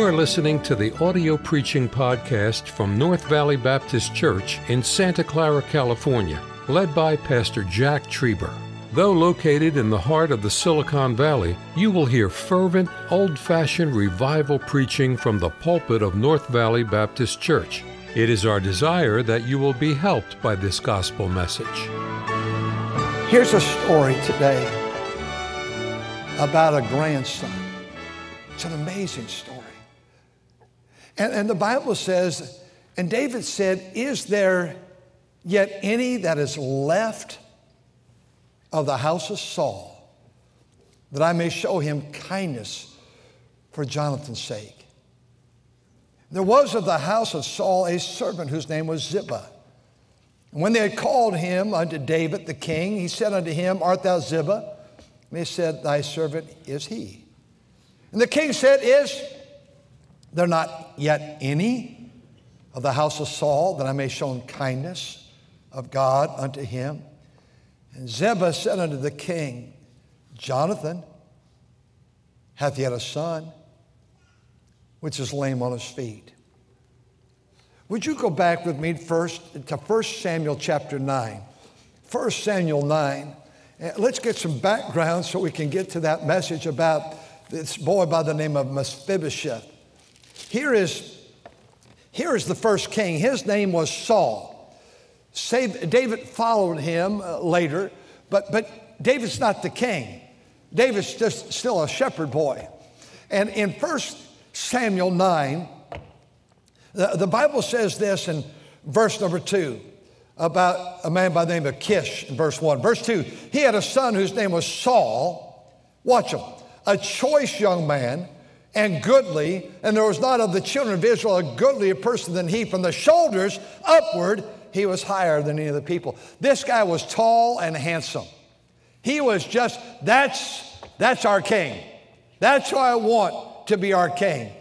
You are listening to the audio preaching podcast from North Valley Baptist Church in Santa Clara, California, led by Pastor Jack Trieber. Though located in the heart of the Silicon Valley, you will hear fervent, old fashioned revival preaching from the pulpit of North Valley Baptist Church. It is our desire that you will be helped by this gospel message. Here's a story today about a grandson. It's an amazing story. And, and the Bible says, and David said, Is there yet any that is left of the house of Saul that I may show him kindness for Jonathan's sake? There was of the house of Saul a servant whose name was Ziba. And when they had called him unto David the king, he said unto him, Art thou Ziba? And he said, Thy servant is he. And the king said, Is there not yet any of the house of Saul that I may show kindness of God unto him? And Ziba said unto the king, Jonathan hath yet a son which is lame on his feet. Would you go back with me first to 1 Samuel chapter 9? 1 Samuel 9. Let's get some background so we can get to that message about this boy by the name of Mephibosheth. Here is, here is the first king. His name was Saul. David followed him uh, later, but, but David's not the king. David's just still a shepherd boy. And in First Samuel 9, the, the Bible says this in verse number 2 about a man by the name of Kish in verse 1. Verse 2 He had a son whose name was Saul. Watch him. A choice young man and goodly, and there was not of the children of Israel a goodlier person than he. From the shoulders upward, he was higher than any of the people. This guy was tall and handsome. He was just, that's, that's our king. That's who I want to be our king.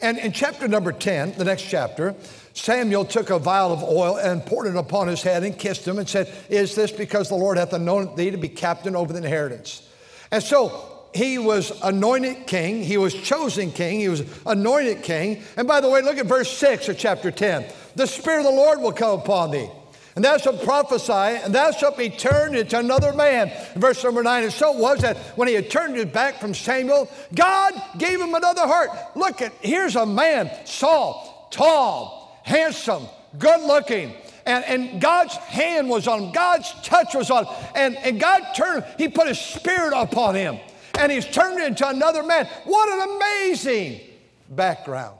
And in chapter number 10, the next chapter, Samuel took a vial of oil and poured it upon his head and kissed him and said, Is this because the Lord hath anointed thee to be captain over the inheritance? And so he was anointed king. He was chosen king. He was anointed king. And by the way, look at verse 6 of chapter 10. The Spirit of the Lord will come upon thee. And thou shalt prophesy, and thou shalt be turned into another man. verse number nine, and so it was that when he had turned his back from Samuel, God gave him another heart. Look at, here's a man, Saul, tall, handsome, good looking. And, and God's hand was on him, God's touch was on him. And, and God turned, he put his spirit upon him and he's turned into another man. What an amazing background.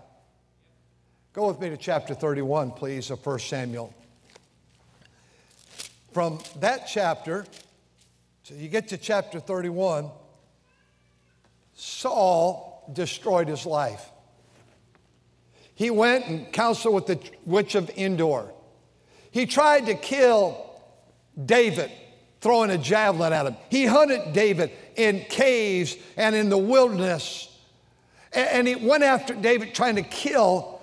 Go with me to chapter 31, please, of 1 Samuel. From that chapter, so you get to chapter 31, Saul destroyed his life. He went and counseled with the witch of Endor. He tried to kill David throwing a javelin at him. He hunted David in caves and in the wilderness. And he went after David trying to kill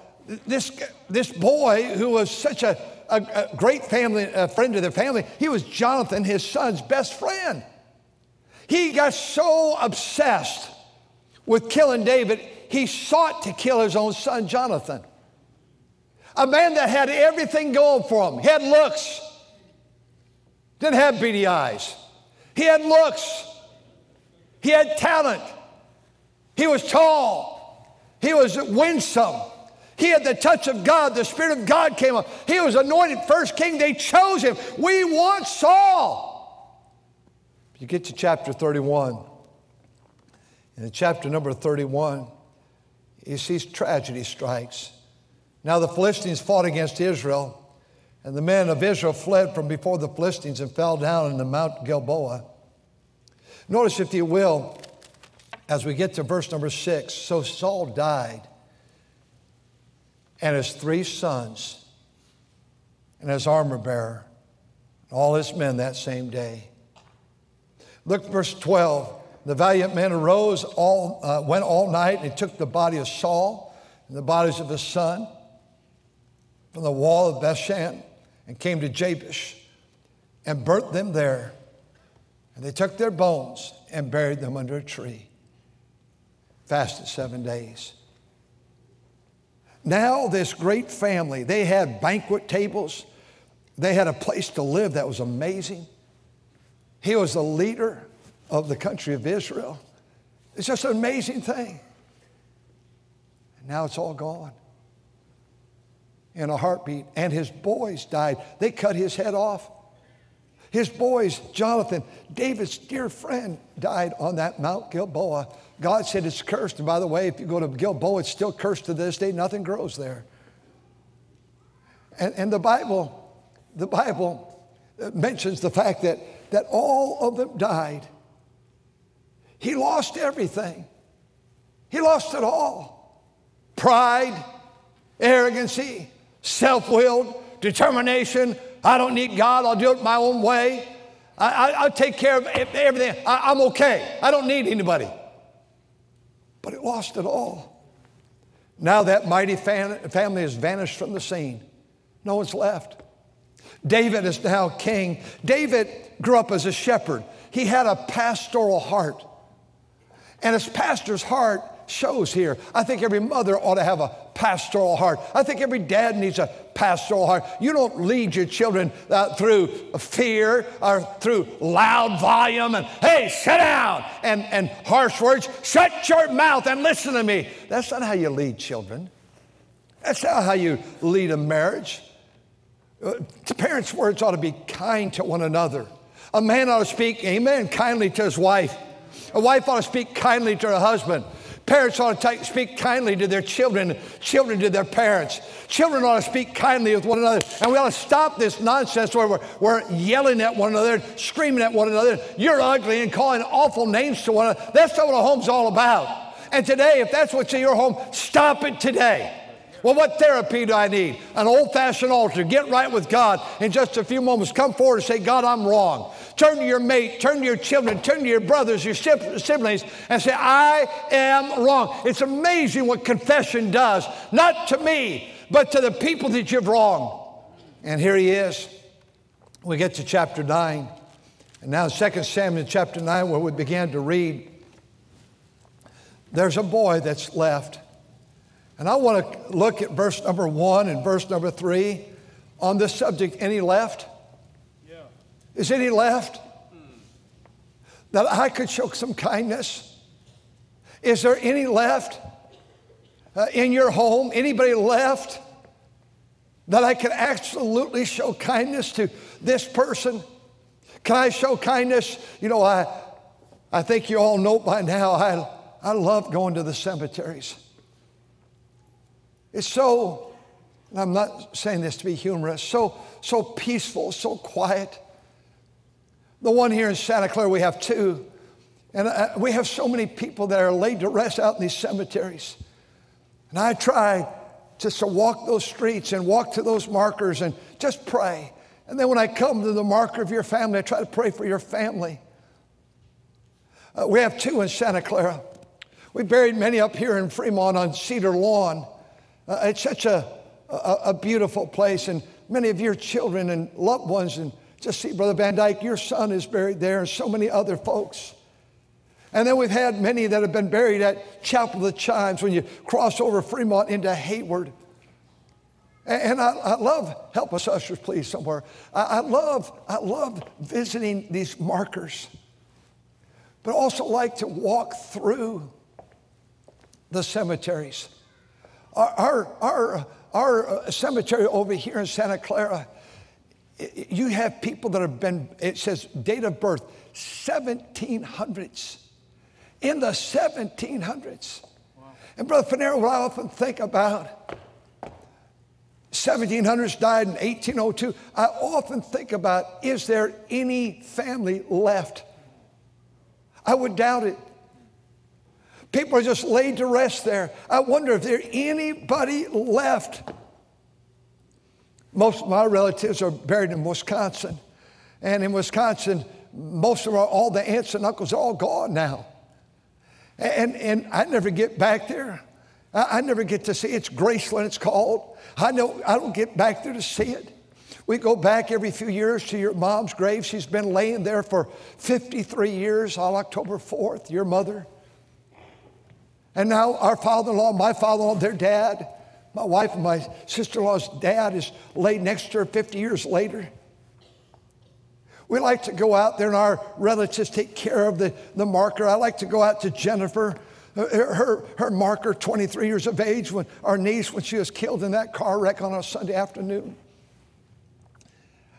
this, this boy who was such a, a, a great family, a friend of their family. He was Jonathan, his son's best friend. He got so obsessed with killing David, he sought to kill his own son, Jonathan. A man that had everything going for him. He had looks, didn't have beady eyes. He had looks. He had talent. He was tall. He was winsome. He had the touch of God. The Spirit of God came up. He was anointed first king. They chose him. We want Saul. You get to chapter 31. In chapter number 31, he sees tragedy strikes. Now the Philistines fought against Israel. And the men of Israel fled from before the Philistines and fell down in the Mount Gilboa. Notice, if you will, as we get to verse number six so Saul died, and his three sons, and his armor bearer, and all his men that same day. Look, verse 12. The valiant men arose, all, uh, went all night, and took the body of Saul and the bodies of his son from the wall of Bethshan and came to Jabesh and burnt them there. And they took their bones and buried them under a tree. Fasted seven days. now this great family, they had banquet tables, they had a place to live that was amazing. He was the leader of the country of Israel. It's just an amazing thing. And now it's all gone in a heartbeat. And his boys died. They cut his head off. His boys, Jonathan, David's dear friend, died on that Mount Gilboa. God said it's cursed. And by the way, if you go to Gilboa, it's still cursed to this day. Nothing grows there. And, and the Bible, the Bible mentions the fact that, that all of them died. He lost everything. He lost it all. Pride, arrogancy, self-willed, determination. I don't need God. I'll do it my own way. I, will take care of everything. I, I'm okay. I don't need anybody but it lost it all. Now that mighty fam- family has vanished from the scene. No one's left. David is now king. David grew up as a shepherd. He had a pastoral heart. And his pastor's heart shows here. I think every mother ought to have a pastoral heart. I think every dad needs a pastoral heart. You don't lead your children uh, through fear or through loud volume and, hey, sit down, and, and harsh words. Shut your mouth and listen to me. That's not how you lead children. That's not how you lead a marriage. Uh, parents' words ought to be kind to one another. A man ought to speak, amen, kindly to his wife. A wife ought to speak kindly to her husband. Parents ought to take, speak kindly to their children, children to their parents. Children ought to speak kindly with one another. And we ought to stop this nonsense where we're, we're yelling at one another, screaming at one another. You're ugly and calling awful names to one another. That's not what a home's all about. And today, if that's what's in your home, stop it today. Well, what therapy do I need? An old fashioned altar. Get right with God in just a few moments. Come forward and say, God, I'm wrong. Turn to your mate, turn to your children, turn to your brothers, your siblings, and say, I am wrong. It's amazing what confession does, not to me, but to the people that you've wronged. And here he is. We get to chapter 9. And now, 2 Samuel chapter 9, where we began to read, there's a boy that's left. And I want to look at verse number one and verse number three on this subject. Any left? Is any left? That I could show some kindness? Is there any left uh, in your home? Anybody left that I could absolutely show kindness to this person? Can I show kindness? You know, I, I think you all know by now, I, I love going to the cemeteries. It's so, I'm not saying this to be humorous, so, so peaceful, so quiet. The one here in Santa Clara, we have two. And uh, we have so many people that are laid to rest out in these cemeteries. And I try just to walk those streets and walk to those markers and just pray. And then when I come to the marker of your family, I try to pray for your family. Uh, we have two in Santa Clara. We buried many up here in Fremont on Cedar Lawn. Uh, it's such a, a, a, beautiful place, and many of your children and loved ones, and just see Brother Van Dyke, your son is buried there, and so many other folks. And then we've had many that have been buried at Chapel of the Chimes when you cross over Fremont into Hayward. And I, I love, help us ushers please somewhere. I, I, love, I love visiting these markers, but also like to walk through the cemeteries. Our, our, our, uh, cemetery over here in Santa Clara, you have people that have been, it says date of birth, 1700s. In the 1700s. Wow. And Brother Fanero, what I often think about, 1700s died in 1802. I often think about, is there any family left? I would doubt it. People are just laid to rest there. I wonder if there anybody left. Most of my relatives are buried in Wisconsin. And in Wisconsin, most of our, all the aunts and uncles are all gone now. And, and I never get back there. I, I never get to see it. It's Graceland, it's called. I, know, I don't get back there to see it. We go back every few years to your mom's grave. She's been laying there for 53 years on October 4th, your mother. And now our father in law, my father in law, their dad, My wife and my sister in law's dad is laid next to her 50 years later. We like to go out there and our relatives take care of the, the marker. I like to go out to Jennifer, her, her marker, 23 years of age, when our niece, when she was killed in that car wreck on a Sunday afternoon.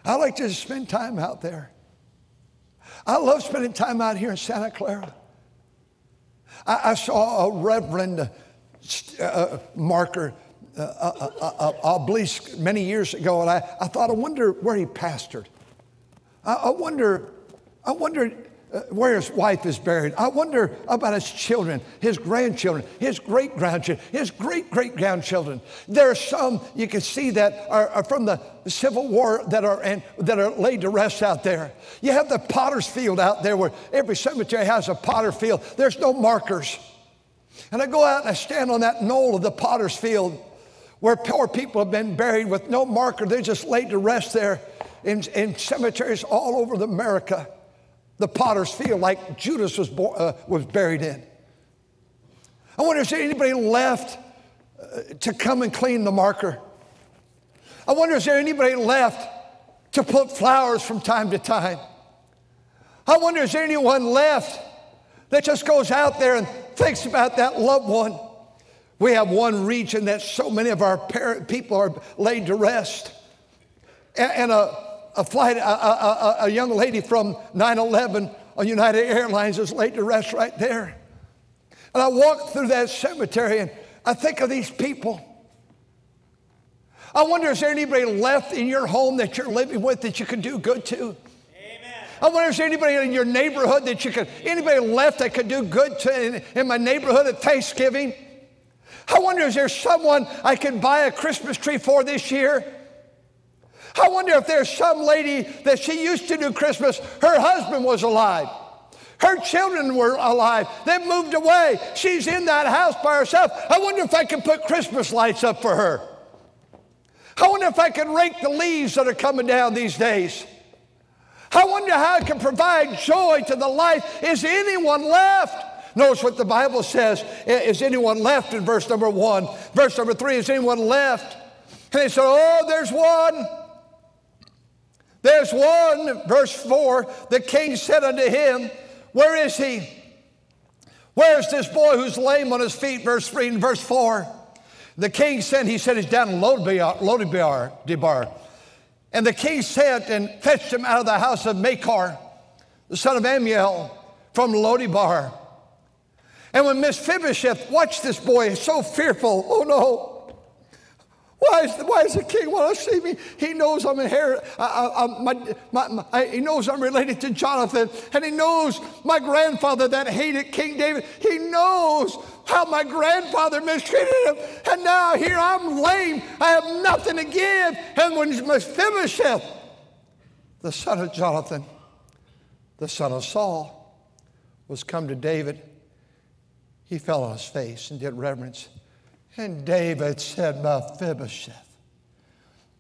I like to spend time out there. I love spending time out here in Santa Clara. I, I saw a reverend uh, uh marker uh, uh, uh, obelisk many years ago, and I, I thought, I wonder where he pastored. I, I wonder, I wonder uh, where his wife is buried. I wonder about his children, his grandchildren, his great grandchildren, his great great grandchildren. There are some you can see that are, are from the Civil War that are, and, that are laid to rest out there. You have the potter's field out there where every cemetery has a potter field. There's no markers. And I go out and I stand on that knoll of the potter's field where poor people have been buried with no marker. They're just laid to rest there in, in cemeteries all over America. The potter's field, like Judas was, uh, was buried in. I wonder if there's anybody left uh, to come and clean the marker. I wonder if there anybody left to put flowers from time to time. I wonder if there anyone left that just goes out there and thinks about that loved one. We have one region that so many of our parent people are laid to rest. And a, a flight, a, a, a young lady from 9 11 on United Airlines is laid to rest right there. And I walk through that cemetery and I think of these people. I wonder is there anybody left in your home that you're living with that you can do good to? Amen. I wonder if there's anybody in your neighborhood that you could, anybody left that could do good to in, in my neighborhood at Thanksgiving? I wonder if there's someone I can buy a Christmas tree for this year? I wonder if there's some lady that she used to do Christmas, her husband was alive. Her children were alive. They moved away. She's in that house by herself. I wonder if I can put Christmas lights up for her. I wonder if I can rake the leaves that are coming down these days. I wonder how I can provide joy to the life. Is anyone left? Notice what the Bible says. Is anyone left in verse number one? Verse number three, is anyone left? And they said, Oh, there's one. There's one. Verse four, the king said unto him, Where is he? Where's this boy who's lame on his feet? Verse three and verse four. The king said, He said, He's down in Lodebar, Debar. And the king sent and fetched him out of the house of Machir, the son of Ammiel, from Lodebar. And when Mephibosheth watched this boy, so fearful, oh no. Why, is the, why the king want to see me? He knows I'm inherit. he knows I'm related to Jonathan, and he knows my grandfather that hated King David. He knows how my grandfather mistreated him, and now here I'm lame. I have nothing to give. And when Mephibosheth, the son of Jonathan, the son of Saul, was come to David he fell on his face and did reverence. And David said, Mephibosheth.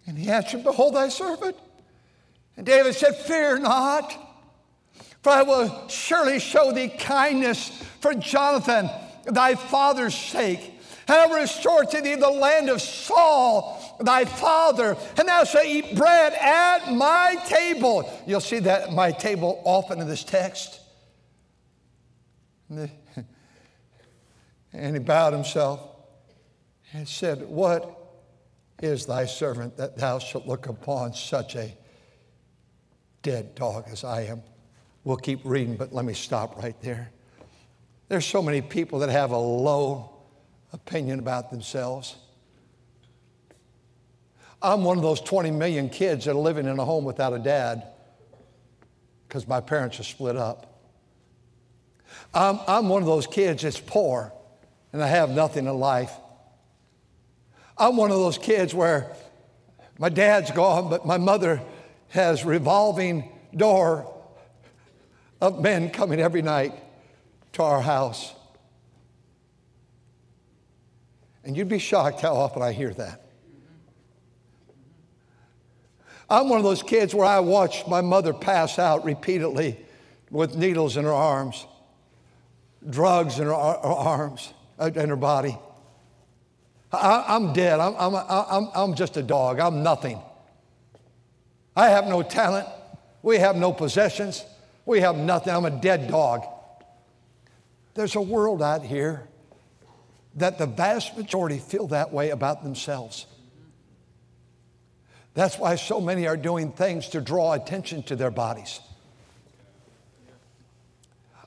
And he answered, Behold thy servant. And David said, Fear not, for I will surely show thee kindness for Jonathan, thy father's sake. And I will restore to thee the land of Saul, thy father, and thou shalt eat bread at my table. You'll see that my table often in this text. And he bowed himself and said, What is thy servant that thou shalt look upon such a dead dog as I am? We'll keep reading, but let me stop right there. There's so many people that have a low opinion about themselves. I'm one of those 20 million kids that are living in a home without a dad because my parents are split up. I'm, I'm one of those kids that's poor and I have nothing in life. I'm one of those kids where my dad's gone, but my mother has revolving door of men coming every night to our house. And you'd be shocked how often I hear that. I'm one of those kids where I watched my mother pass out repeatedly with needles in her arms, drugs in her arms Uh, in her body. I, am dead. I'm, I'm, I'm, I'm just a dog. I'm nothing. I have no talent. We have no possessions. We have nothing. I'm a dead dog. There's a world out here that the vast majority feel that way about themselves. That's why so many are doing things to draw attention to their bodies.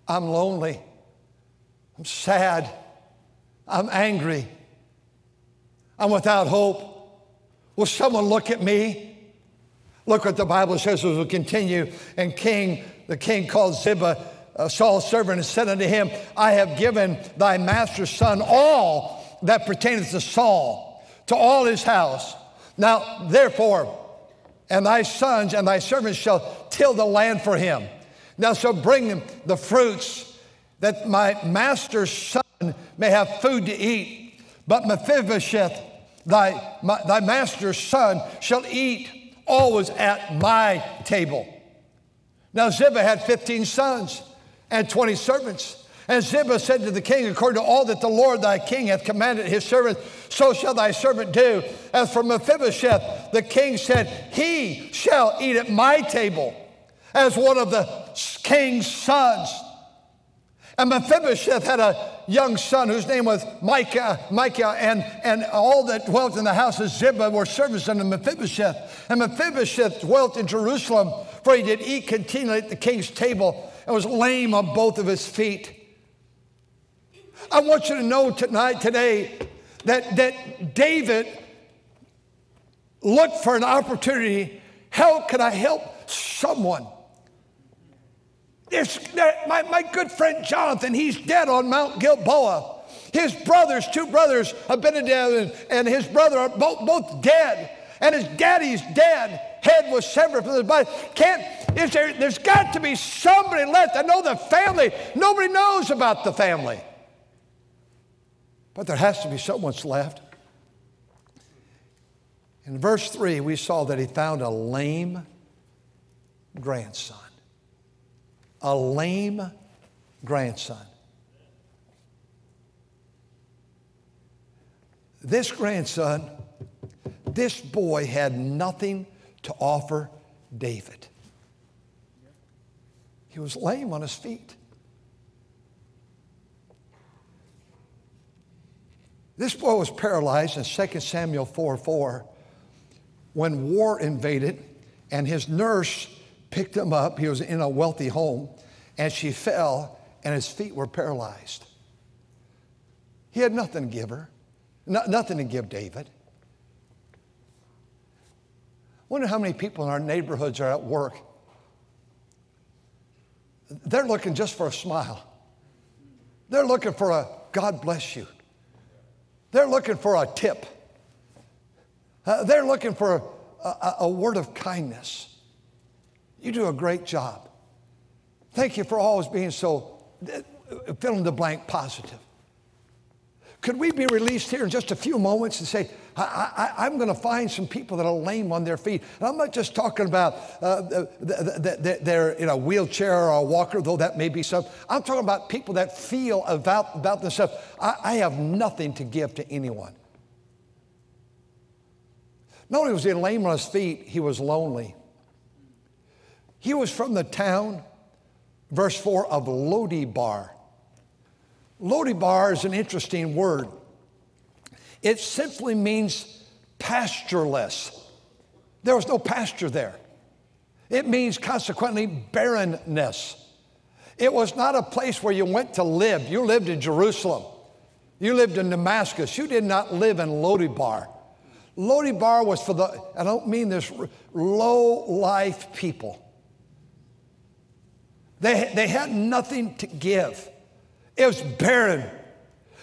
I'm lonely. I'm sad. I'm angry. I'm without hope. Will someone look at me? Look what the Bible says as we continue. And King, the king called Ziba, uh, Saul's servant, and said unto him, I have given thy master's son all that pertaineth to Saul, to all his house. Now, therefore, and thy sons and thy servants shall till the land for him. Now, so bring him the fruits that my master's son may have food to eat. But Mephibosheth, thy, my, thy master's son, shall eat always at my table. Now, Ziba had 15 sons and 20 servants. And Ziba said to the king, According to all that the Lord thy king hath commanded his servant, so shall thy servant do. As for Mephibosheth, the king said, He shall eat at my table as one of the king's sons. And Mephibosheth had a young son whose name was Micah, Micah, and, and all that dwelt in the house of Ziba were servants unto Mephibosheth. And Mephibosheth dwelt in Jerusalem, for he did eat continually at the king's table and was lame on both of his feet. I want you to know tonight, today, that, that David looked for an opportunity. How can I help someone? There's, my, my good friend Jonathan, he's dead on Mount Gilboa. His brothers, two brothers, dead, and, and his brother are both, both dead. And his daddy's dead. Head was severed from his body. Can't, is there, there's got to be somebody left. I know the family. Nobody knows about the family. But there has to be someone's left. In verse 3, we saw that he found a lame grandson. A lame grandson. This grandson, this boy had nothing to offer David. He was lame on his feet. This boy was paralyzed in 2 Samuel 4 4 when war invaded, and his nurse picked him up. He was in a wealthy home, and she fell, and his feet were paralyzed. He had nothing to give her, no, nothing to give David. Wonder how many people in our neighborhoods are at work. They're looking just for a smile. They're looking for a God bless you. They're looking for a tip. Uh, they're looking for a, a, a word of kindness. You do a great job. Thank you for always being so uh, fill in the blank positive. Could we be released here in just a few moments and say, I, am going to find some people that are lame on their feet. And I'm not just talking about uh, the, the, the, they're in a wheelchair or a walker, though that may be some. I'm talking about people that feel about, about themselves. I, I have nothing to give to anyone. Not only was he lame on his feet, he was lonely. He was from the town, verse 4, of Lodebar. Lodebar is an interesting word. It simply means pastureless. There was no pasture there. It means, consequently, barrenness. It was not a place where you went to live. You lived in Jerusalem. You lived in Damascus. You did not live in Lodebar. Lodebar was for the, I don't mean this, low life people. They, they had nothing to give. It was barren.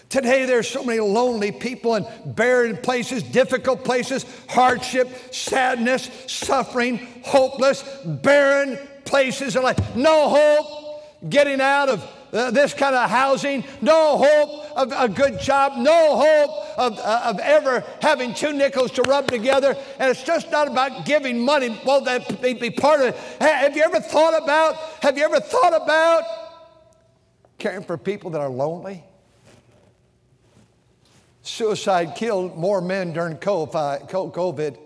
Today, there's so many lonely people in barren places, difficult places, hardship, sadness, suffering, hopeless, barren places. And like, no hope getting out of uh, this kind of housing, no hope of a good job, no hope of, uh, of ever having two nickels to rub together. And it's just not about giving money. Well, that be, be part of it. Have you ever thought about, have you ever thought about caring for people that are lonely? suicide killed more men during COVID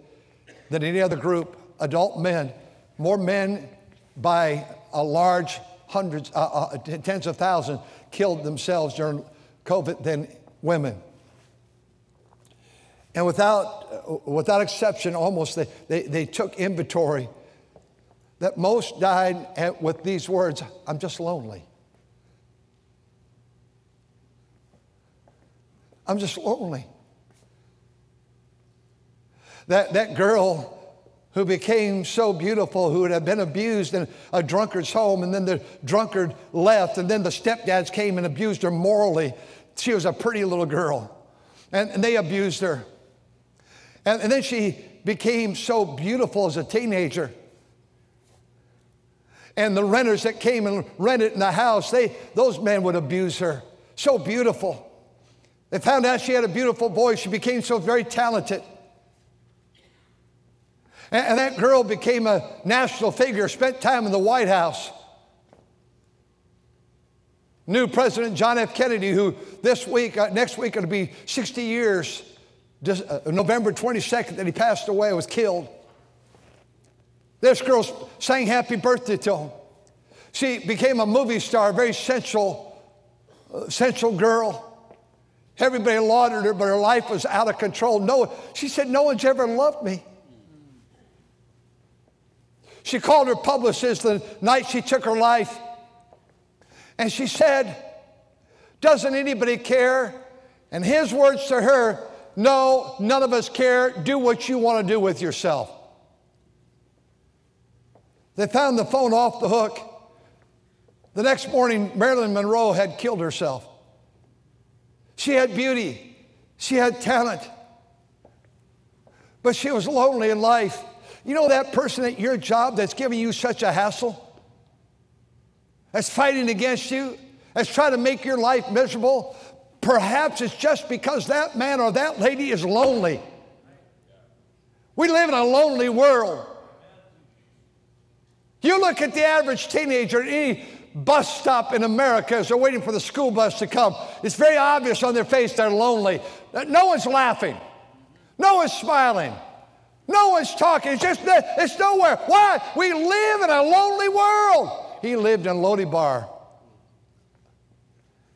than any other group, adult men. More men by a large hundreds, uh, uh, tens of thousands killed themselves during COVID than women. And without, uh, without exception, almost they, they, they took inventory that most died at, with these words I'm just lonely. I'm just lonely. That, that girl who became so beautiful, who had been abused in a drunkard's home, and then the drunkard left, and then the stepdads came and abused her morally. She was a pretty little girl, and, and they abused her. And, and then she became so beautiful as a teenager. And the renters that came and rented in the house, they, those men would abuse her. So beautiful. They found out she had a beautiful voice. She became so very talented. And, that girl became a national figure, spent time in the White House. New President John F. Kennedy, who this week, uh, next week, it'll be 60 years, uh, November 22nd, that he passed away, was killed. This girl sang happy birthday to him. She became a movie star, a very sensual, uh, sensual girl. Everybody lauded her, but her life was out of control. No, she said, No one's ever loved me. She called her publicist the night she took her life, and she said, Doesn't anybody care? And his words to her, No, none of us care. Do what you want to do with yourself. They found the phone off the hook. The next morning, Marilyn Monroe had killed herself. She had beauty, she had talent, but she was lonely in life. You know that person at your job that's giving you such a hassle? That's fighting against you? That's trying to make your life miserable? Perhaps it's just because that man or that lady is lonely. We live in a lonely world. You look at the average teenager at any bus stop in America as they're waiting for the school bus to come. It's very obvious on their face they're lonely. No one's laughing, no one's smiling, no one's talking. It's just, it's nowhere. Why? We live in a lonely world. He lived in Lo-debar.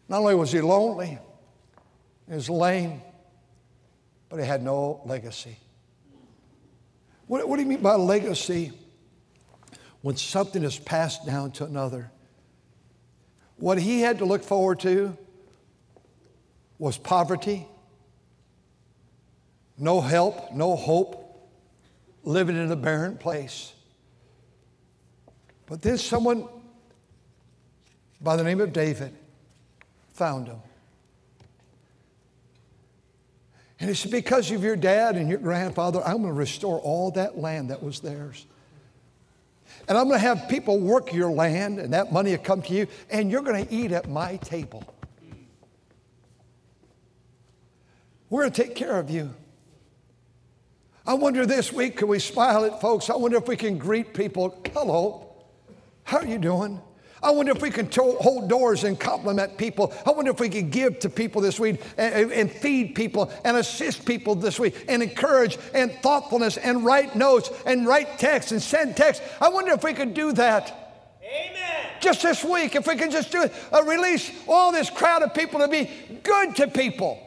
Not only was he lonely, he was lame, but he had no legacy. What, what do you mean by legacy? When something is passed down to another. What he had to look forward to was poverty, no help, no hope, living in a barren place. But then someone by the name of David found him. And he said, Because of your dad and your grandfather, I'm going to restore all that land that was theirs. And I'm going to have people work your land, and that money will come to you, and you're going to eat at my table. We're going to take care of you. I wonder this week, can we smile at folks? I wonder if we can greet people. Hello, how are you doing? I wonder if we can to- hold doors and compliment people. I wonder if we can give to people this week and, and, feed people and assist people this week and encourage and thoughtfulness and write notes and write texts and send texts. I wonder if we could do that. Amen. Just this week, if we can just do it, uh, release all this crowd of people to be good to people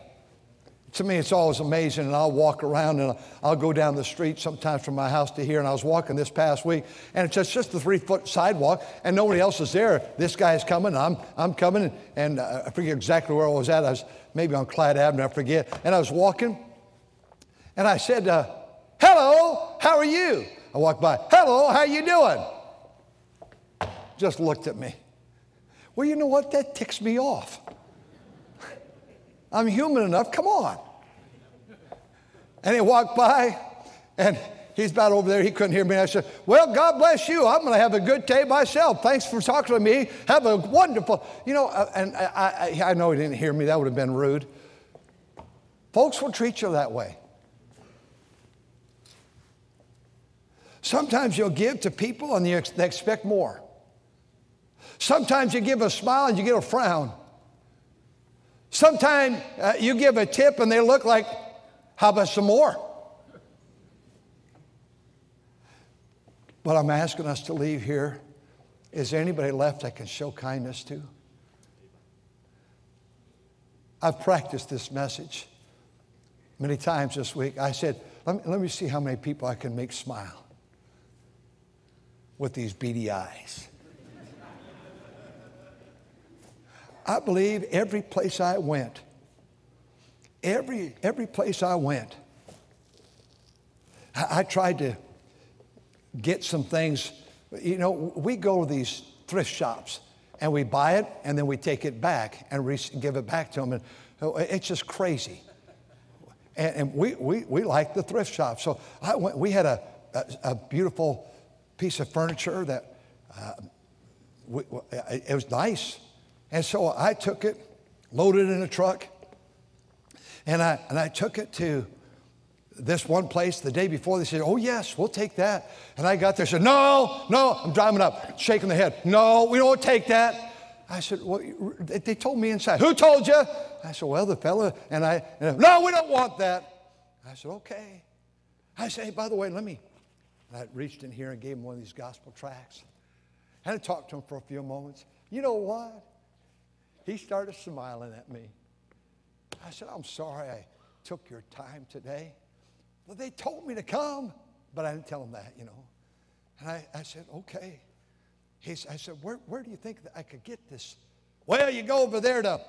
to me, it's always amazing. And I'll walk around and I'll go down the street sometimes from my house to here. And I was walking this past week, and it's just, just a three foot sidewalk, and nobody else is there. This guy's coming, I'm, I'm coming, and uh, I forget exactly where I was at. I was maybe on Clyde Avenue, I forget. And I was walking, and I said, uh, Hello, how are you? I walked by, Hello, how you doing? Just looked at me. Well, you know what? That ticks me off. I'm human enough, come on. And he walked by, and he's about over there. He couldn't hear me. I said, Well, God bless you. I'm going to have a good day myself. Thanks for talking to me. Have a wonderful, you know, uh, and I, I, I know he didn't hear me. That would have been rude. Folks will treat you that way. Sometimes you'll give to people and they expect more. Sometimes you give a smile and you get a frown. Sometimes uh, you give a tip and they look like, how about some more? But I'm asking us to leave here. Is there anybody left I can show kindness to? I've practiced this message many times this week. I said, let me, let me see how many people I can make smile with these beady eyes. I believe every place I went, every, every place I went, I, I tried to get some things. You know, we go to these thrift shops and we buy it and then we take it back and re- give it back to them. And oh, it's just crazy. And, and we, we, we like the thrift shop. So I went, we had a, a, a beautiful piece of furniture that uh, we, it was nice. And so I took it, loaded it in a truck, and I, and I took it to this one place the day before. They said, Oh, yes, we'll take that. And I got there, said, No, no, I'm driving up, shaking the head. No, we don't take that. I said, well, they told me inside. Who told you? I said, well, the fella. And I, and no, we don't want that. I said, okay. I said, hey, by the way, let me. And I reached in here and gave him one of these gospel tracts. And I talked to him for a few moments. You know what? He started smiling at me. I said, I'm sorry I took your time today. Well, they told me to come, but I didn't tell them that, you know. And I, I said, okay. He, I said, where, where do you think that I could get this? Well, you go over there to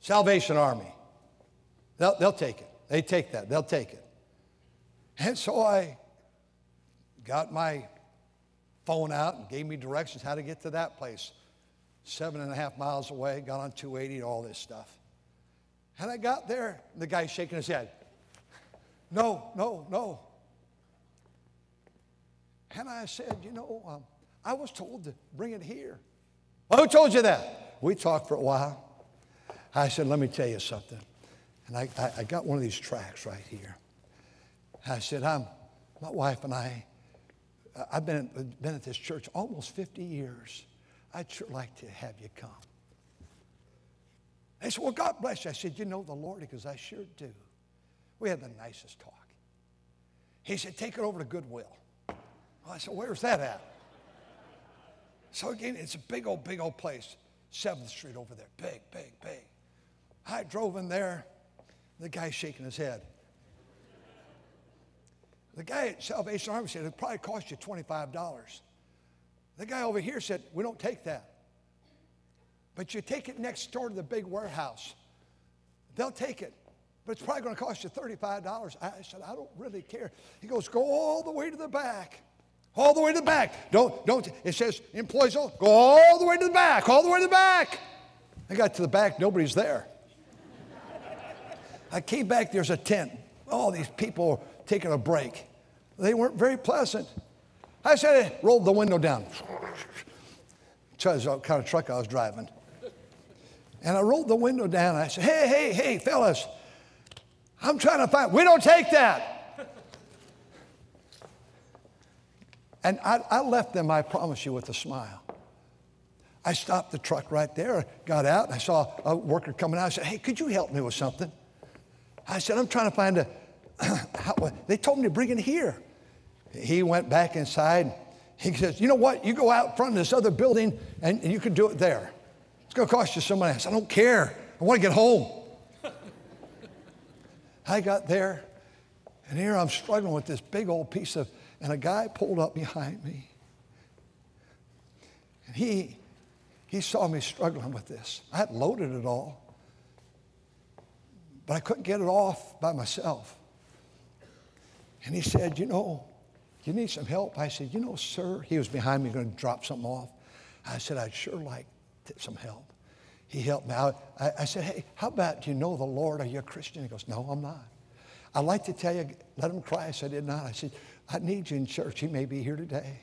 Salvation Army. They'll, they'll take it. They take that. They'll take it. And so I got my phone out and gave me directions how to get to that place. Seven and a half miles away, got on 280, and all this stuff. And I got there, the guy's shaking his head. No, no, no. And I said, you know, um, I was told to bring it here. Well, who told you that? We talked for a while. I said, let me tell you something. And I, I, I got one of these tracks right here. I said, I'm, my wife and I, I've been, been at this church almost 50 years. I'd sure like to have you come. They said, Well, God bless you. I said, You know the Lord? Because I sure do. We had the nicest talk. He said, Take it over to Goodwill. Well, I said, Where's that at? So again, it's a big old, big old place. 7th Street over there. Big, big, big. I drove in there. The guy's shaking his head. The guy at Salvation Army said, it'll probably cost you $25. The guy over here said, we don't take that. But you take it next door to the big warehouse. They'll take it. But it's probably going to cost you $35. I said, I don't really care. He goes, go all the way to the back. All the way to the back. Don't, don't, it says employees, oh, go all the way to the back, all the way to the back. I got to the back, nobody's there. I came back, there's a tent. All these people taking a break. They weren't very pleasant. I said, rolled the window down. That's what kind of truck I was driving. And I rolled the window down. I said, hey, hey, hey, fellas, I'm trying to find, we don't take that. And I, I left them, I promise you, with a smile. I stopped the truck right there, got out, and I saw a worker coming out. I said, Hey, could you help me with something? I said, I'm trying to find a. how, they told me to bring it here. He went back inside. He says, You know what? You go out front of this other building and, and you can do it there. It's going to cost you some money. I I don't care. I want to get home. I got there, and here I'm struggling with this big old piece of and a guy pulled up behind me. And he, he saw me struggling with this. I had loaded it all, but I couldn't get it off by myself. And he said, You know, you need some help? I said, You know, sir, he was behind me going to drop something off. I said, I'd sure like some help. He helped me out. I, I said, Hey, how about, you know the Lord? Are you a Christian? He goes, No, I'm not. I'd like to tell you, let him cry. I said, did not. I said, I need you in church. He may be here today.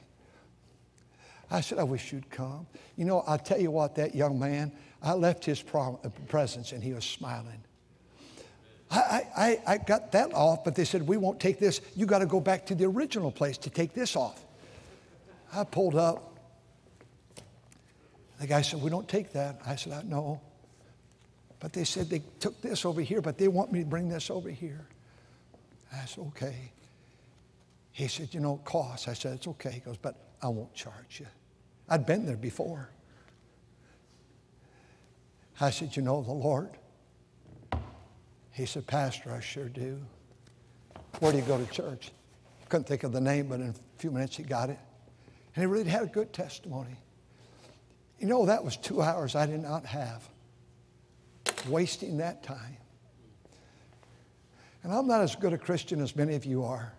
I said, I wish you'd come. You know, I'll tell you what, that young man, I left his prom- uh, presence and he was smiling. I, I, I got that off, but they said, we won't take this. You got to go back to the original place to take this off. I pulled up. The guy said, we don't take that. I said, I know. but they said they took this over here, but they want me to bring this over here. I said, okay. He said, you know, it costs. I said, it's okay. He goes, but I won't charge you. I'd been there before. I said, you know the Lord? He said, Pastor, I sure do. Where do you go to church? Couldn't think of the name, but in a few minutes he got it. And he really had a good testimony. You know, that was two hours I did not have, wasting that time. And I'm not as good a Christian as many of you are.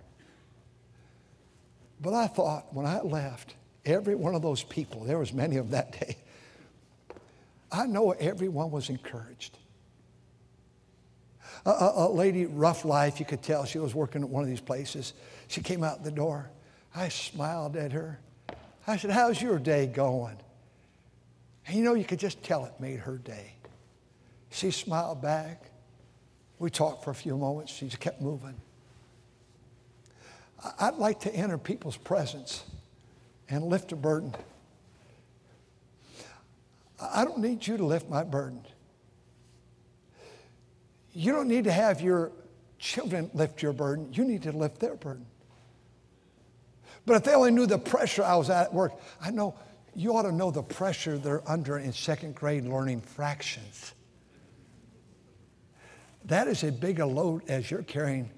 But I thought when I left, every one of those people, there was many of that day, I know everyone was encouraged. A, a, a, lady, rough life, you could tell she was working at one of these places. She came out the door. I smiled at her. I said, How's your day going? And you know, you could just tell it made her day. She smiled back. We talked for a few moments. She just kept moving. I'd like to enter people's presence and lift a burden. I don't need you to lift my burden. You don't need to have your children lift your burden. You need to lift their burden. But if they only knew the pressure I was at work, I know you ought to know the pressure they're under in second grade learning fractions. That is a big a load as you're carrying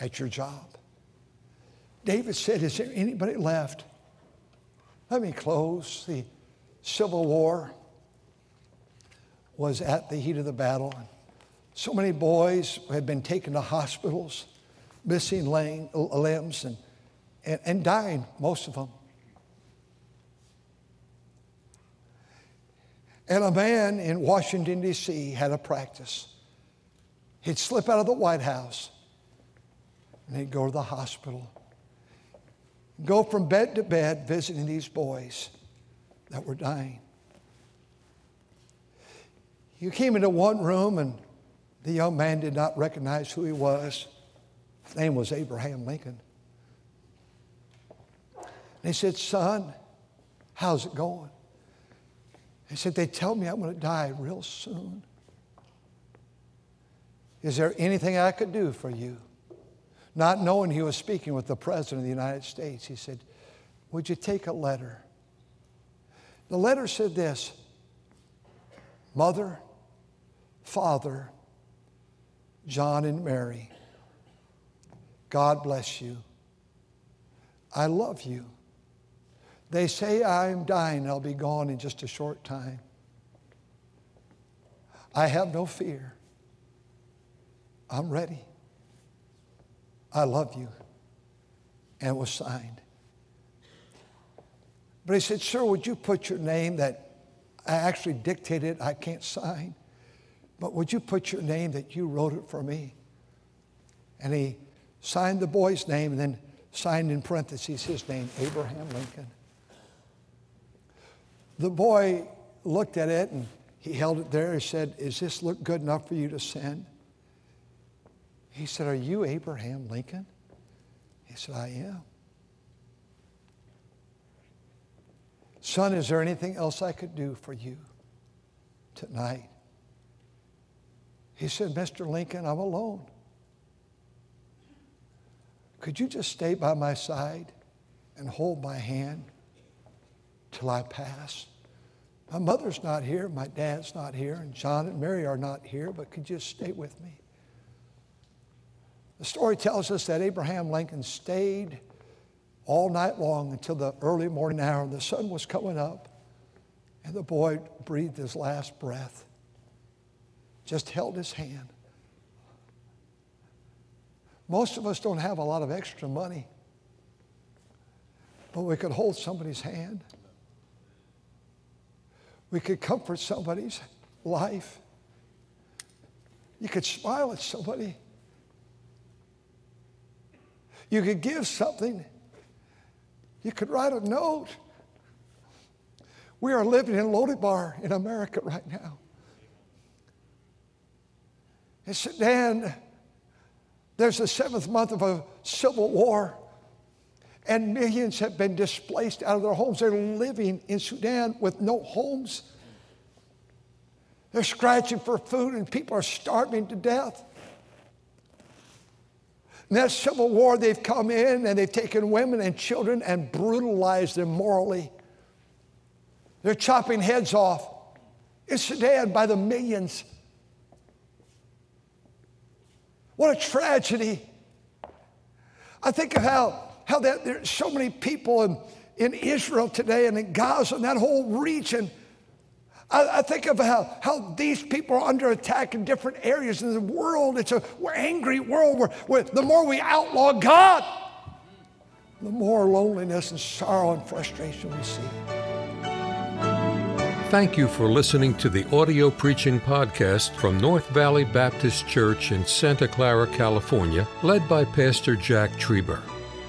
at your job. David said, Is there anybody left? Let me close. The Civil War was at the heat of the battle. So many boys had been taken to hospitals, missing limbs and, and, and dying, most of them. And a man in Washington, D.C. had a practice. He'd slip out of the White House and he'd go to the hospital go from bed to bed visiting these boys that were dying. You came into one room and the young man did not recognize who he was. His name was Abraham Lincoln. And he said, Son, how's it going? He said, They tell me I'm going to die real soon. Is there anything I could do for you? Not knowing he was speaking with the President of the United States, he said, Would you take a letter? The letter said this Mother, Father, John and Mary, God bless you. I love you. They say I am dying, I'll be gone in just a short time. I have no fear. I'm ready. I love you. And it was signed. But he said, Sir, would you put your name that I actually dictated, I can't sign, but would you put your name that you wrote it for me? And he signed the boy's name and then signed in parentheses his name, Abraham Lincoln. The boy looked at it and he held it there. He said, Is this look good enough for you to send? He said, Are you Abraham Lincoln? He said, I am. Son, is there anything else I could do for you tonight? He said, Mr. Lincoln, I'm alone. Could you just stay by my side and hold my hand till I pass? My mother's not here, my dad's not here, and John and Mary are not here, but could you just stay with me? The story tells us that Abraham Lincoln stayed all night long until the early morning hour. And the sun was coming up, and the boy breathed his last breath, just held his hand. Most of us don't have a lot of extra money, but we could hold somebody's hand. We could comfort somebody's life. You could smile at somebody. You could give something. You could write a note. We are living in Lodebar in America right now. In Sudan, there's the seventh month of a civil war, and millions have been displaced out of their homes. They're living in Sudan with no homes. They're scratching for food and people are starving to death. In that civil war, they've come in and they've taken women and children and brutalized them morally. They're chopping heads off in Sudan by the millions. What a tragedy. I think of how, how that there's so many people in, in Israel today and in Gaza and that whole region. I, I, think of how, how these people are under attack in different areas in the world. It's a we're angry world where, where the more we outlaw God, the more loneliness and sorrow and frustration we see. Thank you for listening to the audio preaching podcast from North Valley Baptist Church in Santa Clara, California, led by Pastor Jack Trieber.